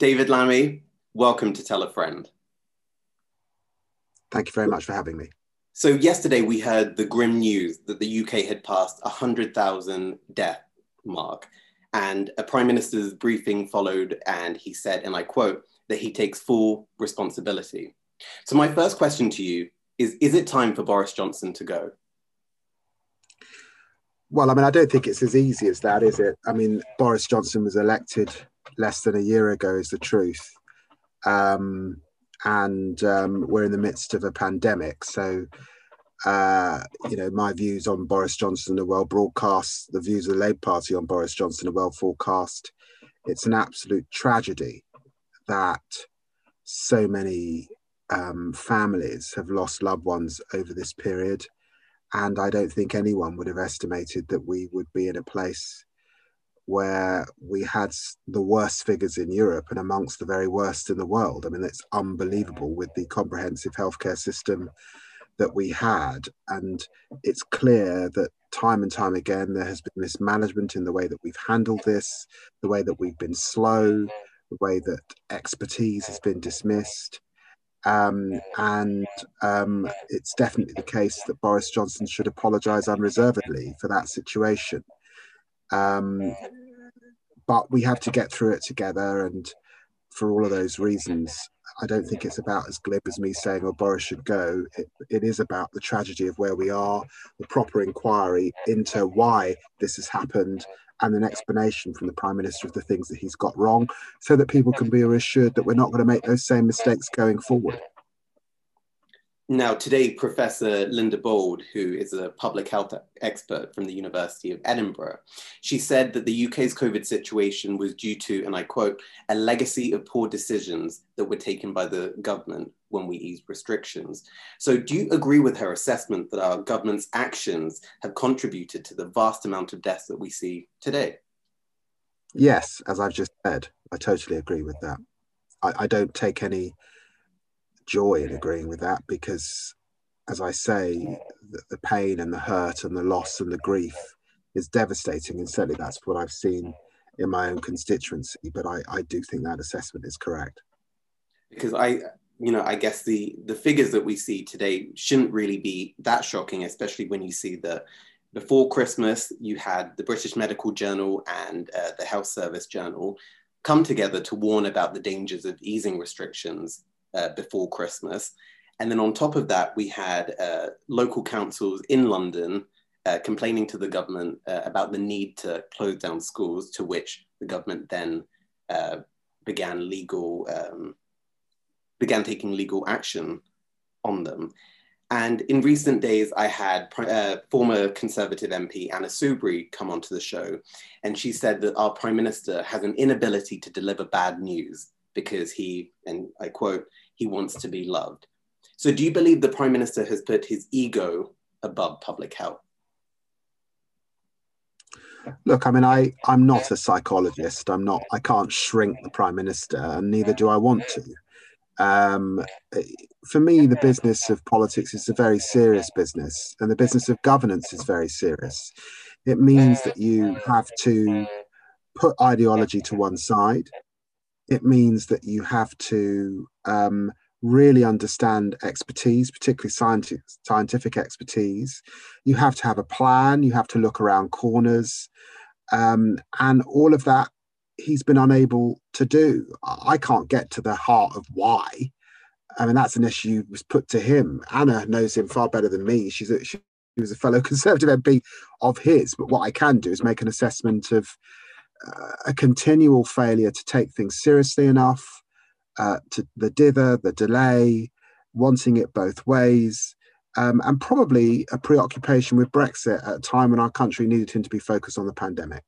David Lammy, welcome to Tell a Friend. Thank you very much for having me. So, yesterday we heard the grim news that the UK had passed a 100,000 death mark. And a prime minister's briefing followed, and he said, and I quote, that he takes full responsibility. So, my first question to you is Is it time for Boris Johnson to go? Well, I mean, I don't think it's as easy as that, is it? I mean, Boris Johnson was elected less than a year ago, is the truth. Um, and um, we're in the midst of a pandemic. So, uh, you know, my views on Boris Johnson are well broadcast. The views of the Labour Party on Boris Johnson are well forecast. It's an absolute tragedy that so many um, families have lost loved ones over this period. And I don't think anyone would have estimated that we would be in a place where we had the worst figures in Europe and amongst the very worst in the world. I mean, it's unbelievable with the comprehensive healthcare system that we had. And it's clear that time and time again, there has been mismanagement in the way that we've handled this, the way that we've been slow, the way that expertise has been dismissed. Um, and um, it's definitely the case that Boris Johnson should apologise unreservedly for that situation. Um, but we have to get through it together, and for all of those reasons, I don't think it's about as glib as me saying, "Oh, Boris should go." It, it is about the tragedy of where we are, the proper inquiry into why this has happened, and an explanation from the Prime Minister of the things that he's got wrong so that people can be reassured that we're not going to make those same mistakes going forward. Now, today, Professor Linda Bauld, who is a public health expert from the University of Edinburgh, she said that the UK's COVID situation was due to, and I quote, a legacy of poor decisions that were taken by the government when we eased restrictions. So, do you agree with her assessment that our government's actions have contributed to the vast amount of deaths that we see today? Yes, as I've just said, I totally agree with that. I, I don't take any joy in agreeing with that because, as I say, the, the pain and the hurt and the loss and the grief is devastating. And certainly that's what I've seen in my own constituency. But I, I do think that assessment is correct. Because I, you know, I guess the the figures that we see today shouldn't really be that shocking, especially when you see that before Christmas you had the British Medical Journal and uh, the Health Service Journal come together to warn about the dangers of easing restrictions uh, before Christmas. And then on top of that, we had uh, local councils in London uh, complaining to the government uh, about the need to close down schools, to which the government then uh, began legal, um, began taking legal action on them. And in recent days, I had uh, former Conservative MP Anna Soubry come onto the show, and she said that our Prime Minister has an inability to deliver bad news because he, and I quote, he wants to be loved. So, do you believe the Prime Minister has put his ego above public health? Look, I mean, I, I'm not a psychologist. I'm not, I can't shrink the Prime Minister, and neither do I want to. Um, for me, the business of politics is a very serious business, and the business of governance is very serious. It means that you have to put ideology to one side it means that you have to um, really understand expertise, particularly scientific, scientific expertise. You have to have a plan, you have to look around corners. Um, and all of that he's been unable to do. I can't get to the heart of why. I mean, that's an issue was put to him. Anna knows him far better than me. She's a, she was a fellow Conservative MP of his. But what I can do is make an assessment of a continual failure to take things seriously enough, uh, to the dither, the delay, wanting it both ways, um, and probably a preoccupation with Brexit at a time when our country needed him to be focused on the pandemic.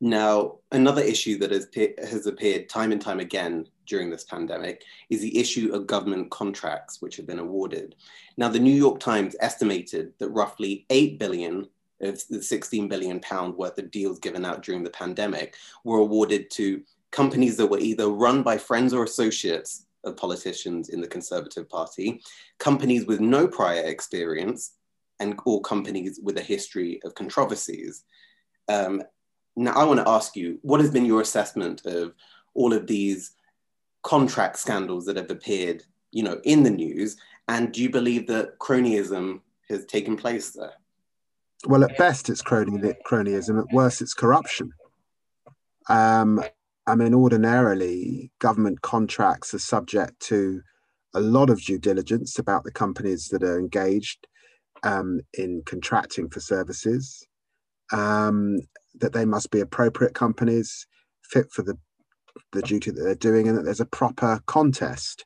Now, another issue that has, has appeared time and time again during this pandemic is the issue of government contracts which have been awarded. Now, the New York Times estimated that roughly 8 billion of the 16 billion pound worth of deals given out during the pandemic were awarded to companies that were either run by friends or associates of politicians in the Conservative Party, companies with no prior experience, and or companies with a history of controversies. Um, now, I want to ask you, what has been your assessment of all of these contract scandals that have appeared, you know, in the news? And do you believe that cronyism has taken place there? Well, at best, it's cronyism. At worst, it's corruption. Um, I mean, ordinarily, government contracts are subject to a lot of due diligence about the companies that are engaged um, in contracting for services, um, that they must be appropriate companies, fit for the, the duty that they're doing, and that there's a proper contest.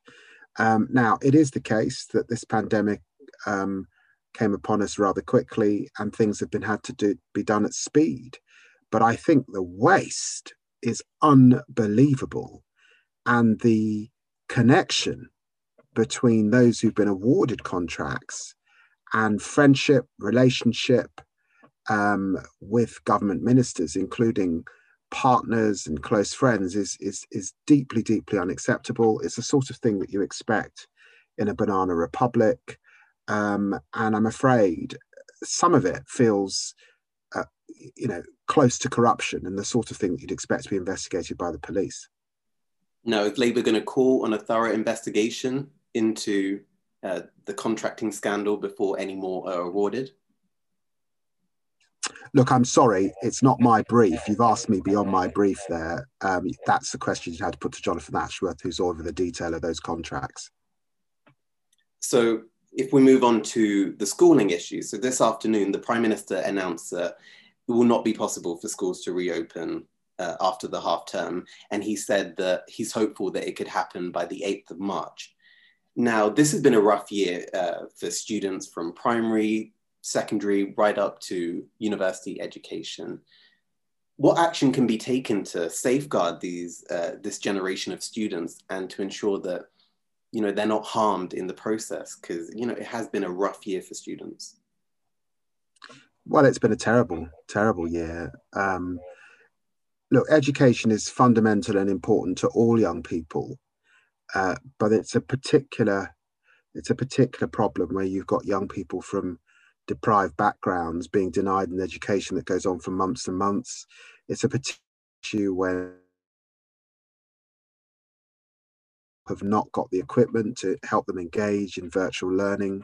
Um, now, it is the case that this pandemic um, came upon us rather quickly, and things have been had to do, be done at speed. But I think the waste is unbelievable, and the connection between those who've been awarded contracts and friendship, relationship um, with government ministers, including partners and close friends, is, is, is deeply, deeply unacceptable. It's the sort of thing that you expect in a banana republic. Um, and I'm afraid some of it feels, uh, you know, close to corruption and the sort of thing that you'd expect to be investigated by the police. Now, is Labour going to call on a thorough investigation into uh, the contracting scandal before any more are awarded? Look, I'm sorry, it's not my brief. You've asked me beyond my brief there. Um, that's the question you had to put to Jonathan Ashworth, who's over the detail of those contracts. So, if we move on to the schooling issue, so this afternoon, the Prime Minister announced that it will not be possible for schools to reopen uh, after the half term. And he said that he's hopeful that it could happen by the 8th of March. Now, this has been a rough year uh, for students from primary, secondary, right up to university education. What action can be taken to safeguard these uh, this generation of students and to ensure that you know they're not harmed in the process? Because you know it has been a rough year for students. Well, it's been a terrible, terrible year. Um, look, education is fundamental and important to all young people uh, but it's a particular it's a particular problem where you've got young people from deprived backgrounds being denied an education that goes on for months and months. It's a particular issue where have not got the equipment to help them engage in virtual learning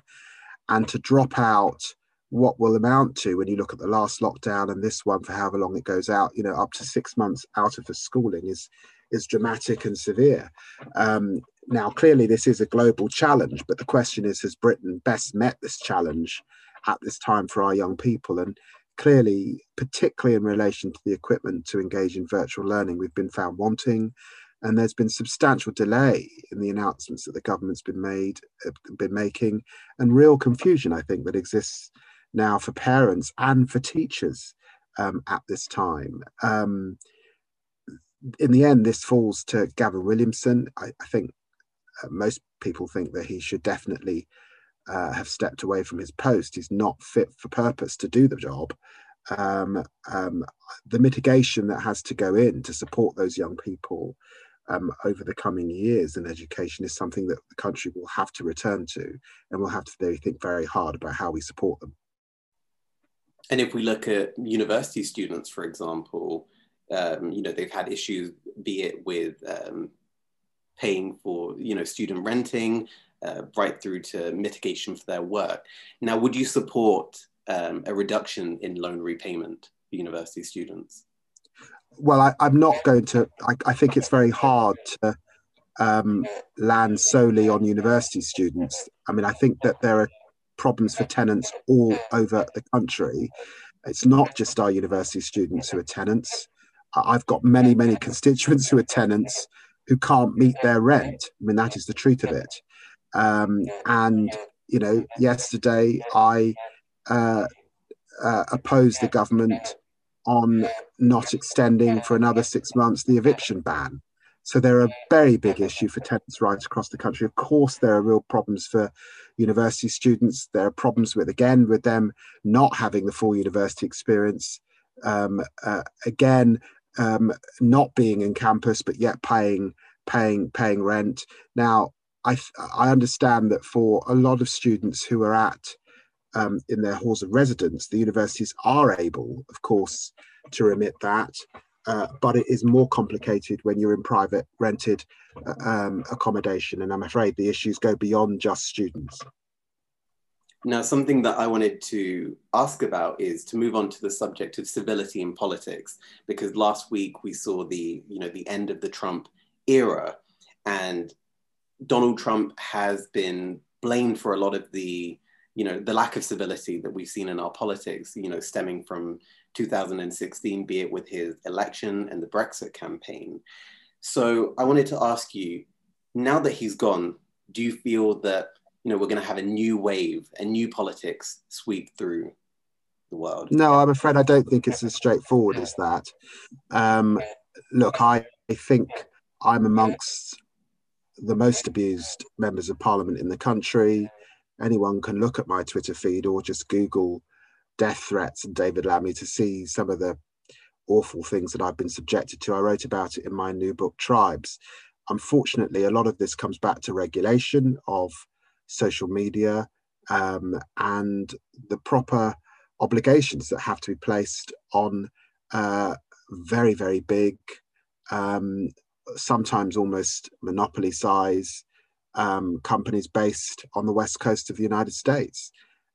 and to drop out what will amount to when you look at the last lockdown and this one for however long it goes out you know up to six months out of the schooling is is dramatic and severe. Um, now, clearly, this is a global challenge, but the question is has Britain best met this challenge at this time for our young people? And clearly, particularly in relation to the equipment to engage in virtual learning, we've been found wanting. And there's been substantial delay in the announcements that the government's been made, uh, been making, and real confusion, I think, that exists now for parents and for teachers um, at this time. Um, in the end, this falls to Gavin Williamson. I, I think uh, most people think that he should definitely uh, have stepped away from his post. He's not fit for purpose to do the job. Um, um, the mitigation that has to go in to support those young people um, over the coming years in education is something that the country will have to return to, and we'll have to think very hard about how we support them. And if we look at university students, for example, um, you know they've had issues be it with um, paying for you know student renting uh, right through to mitigation for their work now would you support um, a reduction in loan repayment for university students well I, am not going to I, I, think it's very hard to um, land solely on university students i mean i think that there are problems for tenants all over the country it's not just our university students who are tenants I've got many, many constituents who are tenants who can't meet their rent. I mean, that is the truth of it. Um, and, you know, yesterday I uh, uh, opposed the government on not extending for another six months the eviction ban. So they're a very big issue for tenants' rights across the country. Of course, there are real problems for university students. There are problems with, again, with them not having the full university experience. Um, uh, again, um, not being in campus but yet paying paying paying rent. Now, I I understand that for a lot of students who are at um, in their halls of residence, the universities are able, of course, to remit that. uh, but it is more complicated when you're in private rented uh, um, accommodation. And I'm afraid the issues go beyond just students. Now, something that I wanted to ask about is to move on to the subject of civility in politics, because last week we saw the, you know, the end of the Trump era, and Donald Trump has been blamed for a lot of the, you know, the lack of civility that we've seen in our politics, you know, stemming from 2016, be it with his election and the Brexit campaign. So I wanted to ask you, now that he's gone, do you feel that you know we're going to have a new wave, a new politics sweep through the world? No, I'm afraid I don't think it's as straightforward as that. Um, look, I think I'm amongst the most abused members of parliament in the country. Anyone can look at my Twitter feed or just Google death threats and David Lammy to see some of the awful things that I've been subjected to. I wrote about it in my new book, Tribes. Unfortunately, a lot of this comes back to regulation of social media um, and the proper obligations that have to be placed on uh, very, very big, um, sometimes almost monopoly size um, companies based on the west coast of the United States.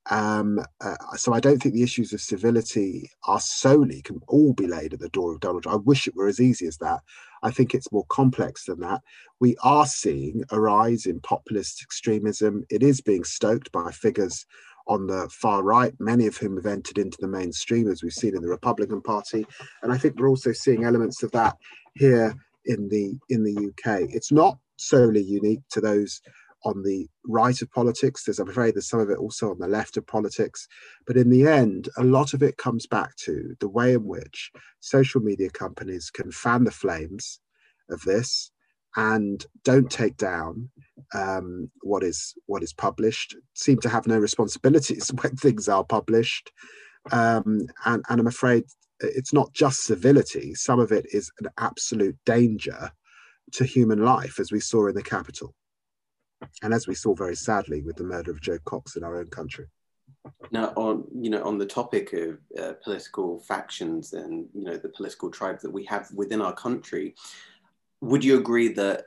Um, uh, so I don't think the issues of civility are solely can all be laid at the door of Donald Trump. I wish it were as easy as that. I think it's more complex than that. We are seeing a rise in populist extremism. It is being stoked by figures on the far right, many of whom have entered into the mainstream, as we've seen in the Republican Party. And I think we're also seeing elements of that here in the in the UK. It's not solely unique to those on the right of politics. There's, I'm afraid, there's some of it also on the left of politics. But in the end, a lot of it comes back to the way in which social media companies can fan the flames of this and don't take down um, what is what is published. Seem to have no responsibilities when things are published, um, and, and I'm afraid it's not just civility. Some of it is an absolute danger to human life, as we saw in the capital, and as we saw very sadly with the murder of Jo Cox in our own country. Now, on you know, on the topic of uh, political factions and you know the political tribes that we have within our country, would you agree that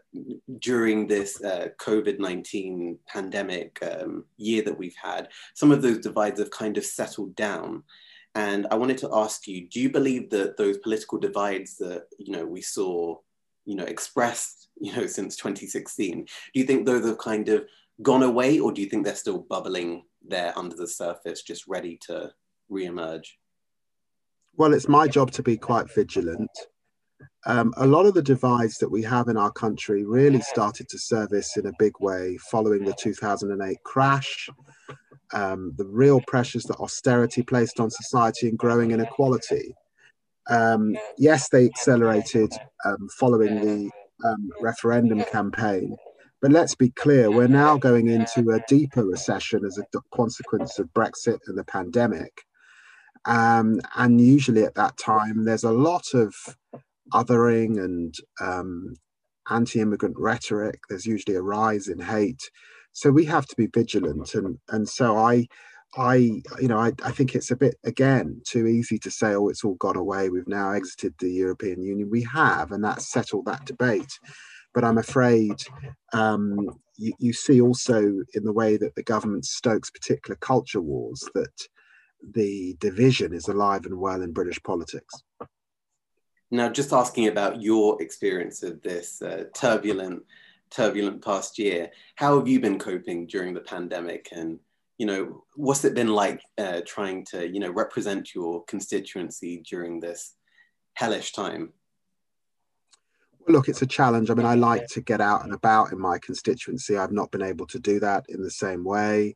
during this uh, COVID nineteen pandemic um, year that we've had, some of those divides have kind of settled down? And I wanted to ask you: Do you believe that those political divides that you know we saw, you know, expressed you know, since 2016. Do you think those have kind of gone away, or do you think they're still bubbling there under the surface, just ready to re-emerge? Well, it's my job to be quite vigilant. Um, a lot of the divides that we have in our country really started to service in a big way following the 2008 crash. Um, the real pressures that austerity placed on society and growing inequality. Um, yes, they accelerated um, following the um, referendum campaign. But let's be clear, we're now going into a deeper recession as a consequence of Brexit and the pandemic. Um, and usually at that time, there's a lot of othering and um, anti immigrant rhetoric. There's usually a rise in hate. So we have to be vigilant. And, and so I, I, you know, I, I think it's a bit again too easy to say, oh, it's all gone away. We've now exited the European Union. We have, and that's settled that debate. But I'm afraid um, you, you see also in the way that the government stokes particular culture wars that the division is alive and well in British politics. Now, just asking about your experience of this uh, turbulent, turbulent past year, how have you been coping during the pandemic and you know, what's it been like uh, trying to, you know, represent your constituency during this hellish time? Well, look, it's a challenge. I mean, I like to get out and about in my constituency. I've not been able to do that in the same way.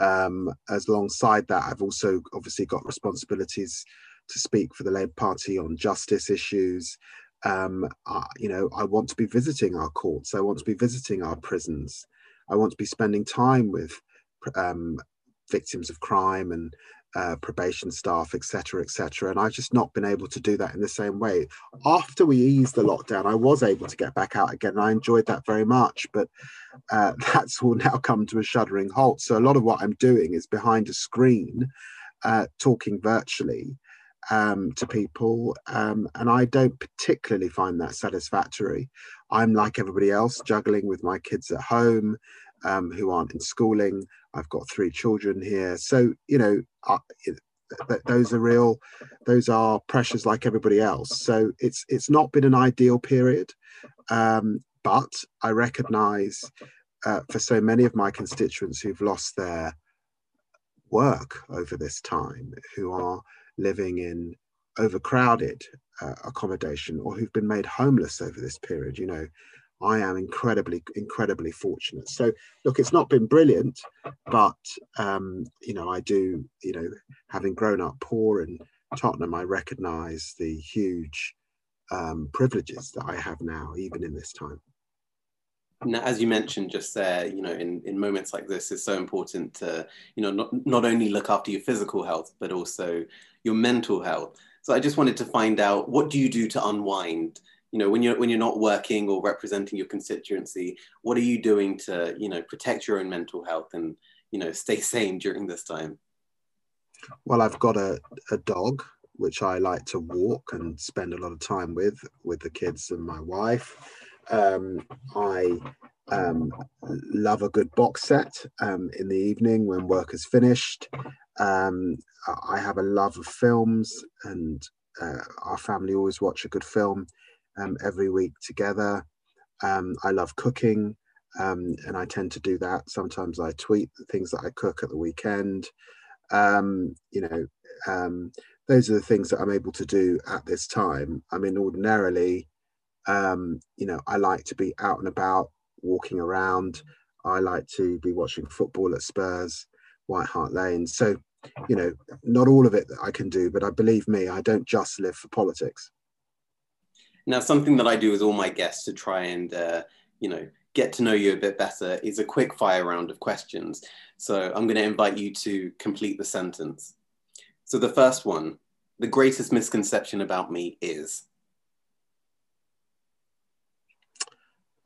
Um, as alongside that, I've also obviously got responsibilities to speak for the Labour Party on justice issues. Um, uh, you know, I want to be visiting our courts. I want to be visiting our prisons. I want to be spending time with um, victims of crime and uh, probation staff, etc., etc. And I've just not been able to do that in the same way. After we eased the lockdown, I was able to get back out again. I enjoyed that very much, but uh, that's all now come to a shuddering halt. So a lot of what I'm doing is behind a screen, uh, talking virtually. um, to people, um, and I don't particularly find that satisfactory. I'm like everybody else, juggling with my kids at home um, who aren't in schooling. I've got three children here, so you know, I, those are real. Those are pressures like everybody else. So it's it's not been an ideal period, um, but I recognise uh, for so many of my constituents who've lost their work over this time, who are living in overcrowded uh, accommodation or who've been made homeless over this period. You know, I am incredibly, incredibly fortunate. So, look, it's not been brilliant, but um, you know, I do, you know, having grown up poor in Tottenham, I recognise the huge um, privileges that I have now, even in this time. Now, as you mentioned just there, you know, in, in moments like this, it's so important to, you know, not, not only look after your physical health, but also your mental health. So I just wanted to find out what do you do to unwind? You know, when you're when you're not working or representing your constituency, what are you doing to, you know, protect your own mental health and, you know, stay sane during this time? Well, I've got a, a dog which I like to walk and spend a lot of time with, with the kids and my wife. Um, I um, love a good box set um, in the evening when work is finished. Um, I have a love of films, and uh, our family always watch a good film um, every week together. Um, I love cooking, um, and I tend to do that. Sometimes I tweet the things that I cook at the weekend. Um, you know, um, those are the things that I'm able to do at this time. I mean, ordinarily, um, you know, I like to be out and about, walking around. I like to be watching football at Spurs, White Hart Lane. So, you know, not all of it that I can do, but I believe me, I don't just live for politics. Now, something that I do with all my guests to try and, uh, you know, get to know you a bit better is a quick fire round of questions. So I'm going to invite you to complete the sentence. So the first one, the greatest misconception about me is.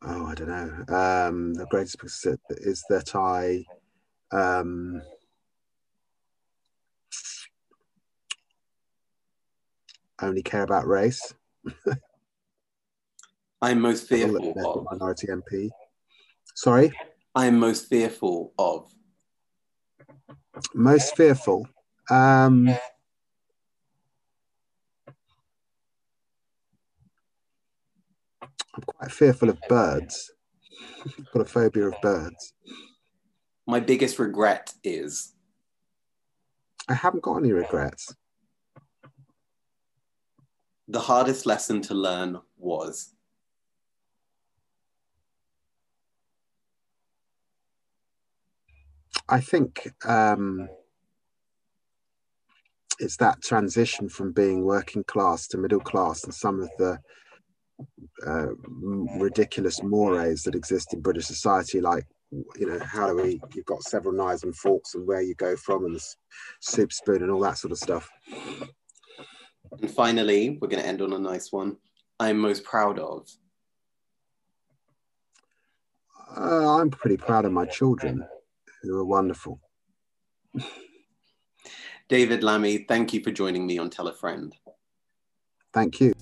Oh, I don't know. Um, the greatest is that I um, only care about race. I'm most fearful of minority MP. Sorry. I am most fearful of. Most fearful. Um, I'm quite fearful of birds. I've got a phobia of birds. My biggest regret is. I haven't got any regrets. The hardest lesson to learn was. I think um, it's that transition from being working class to middle class and some of the uh, ridiculous mores that exist in British society, like you know how do we? You've got several knives and forks, and where you go from, and the soup spoon, and all that sort of stuff. And finally, we're going to end on a nice one. I'm most proud of. Uh, I'm pretty proud of my children, who are wonderful. David Lammy, thank you for joining me on Tell a Friend. Thank you.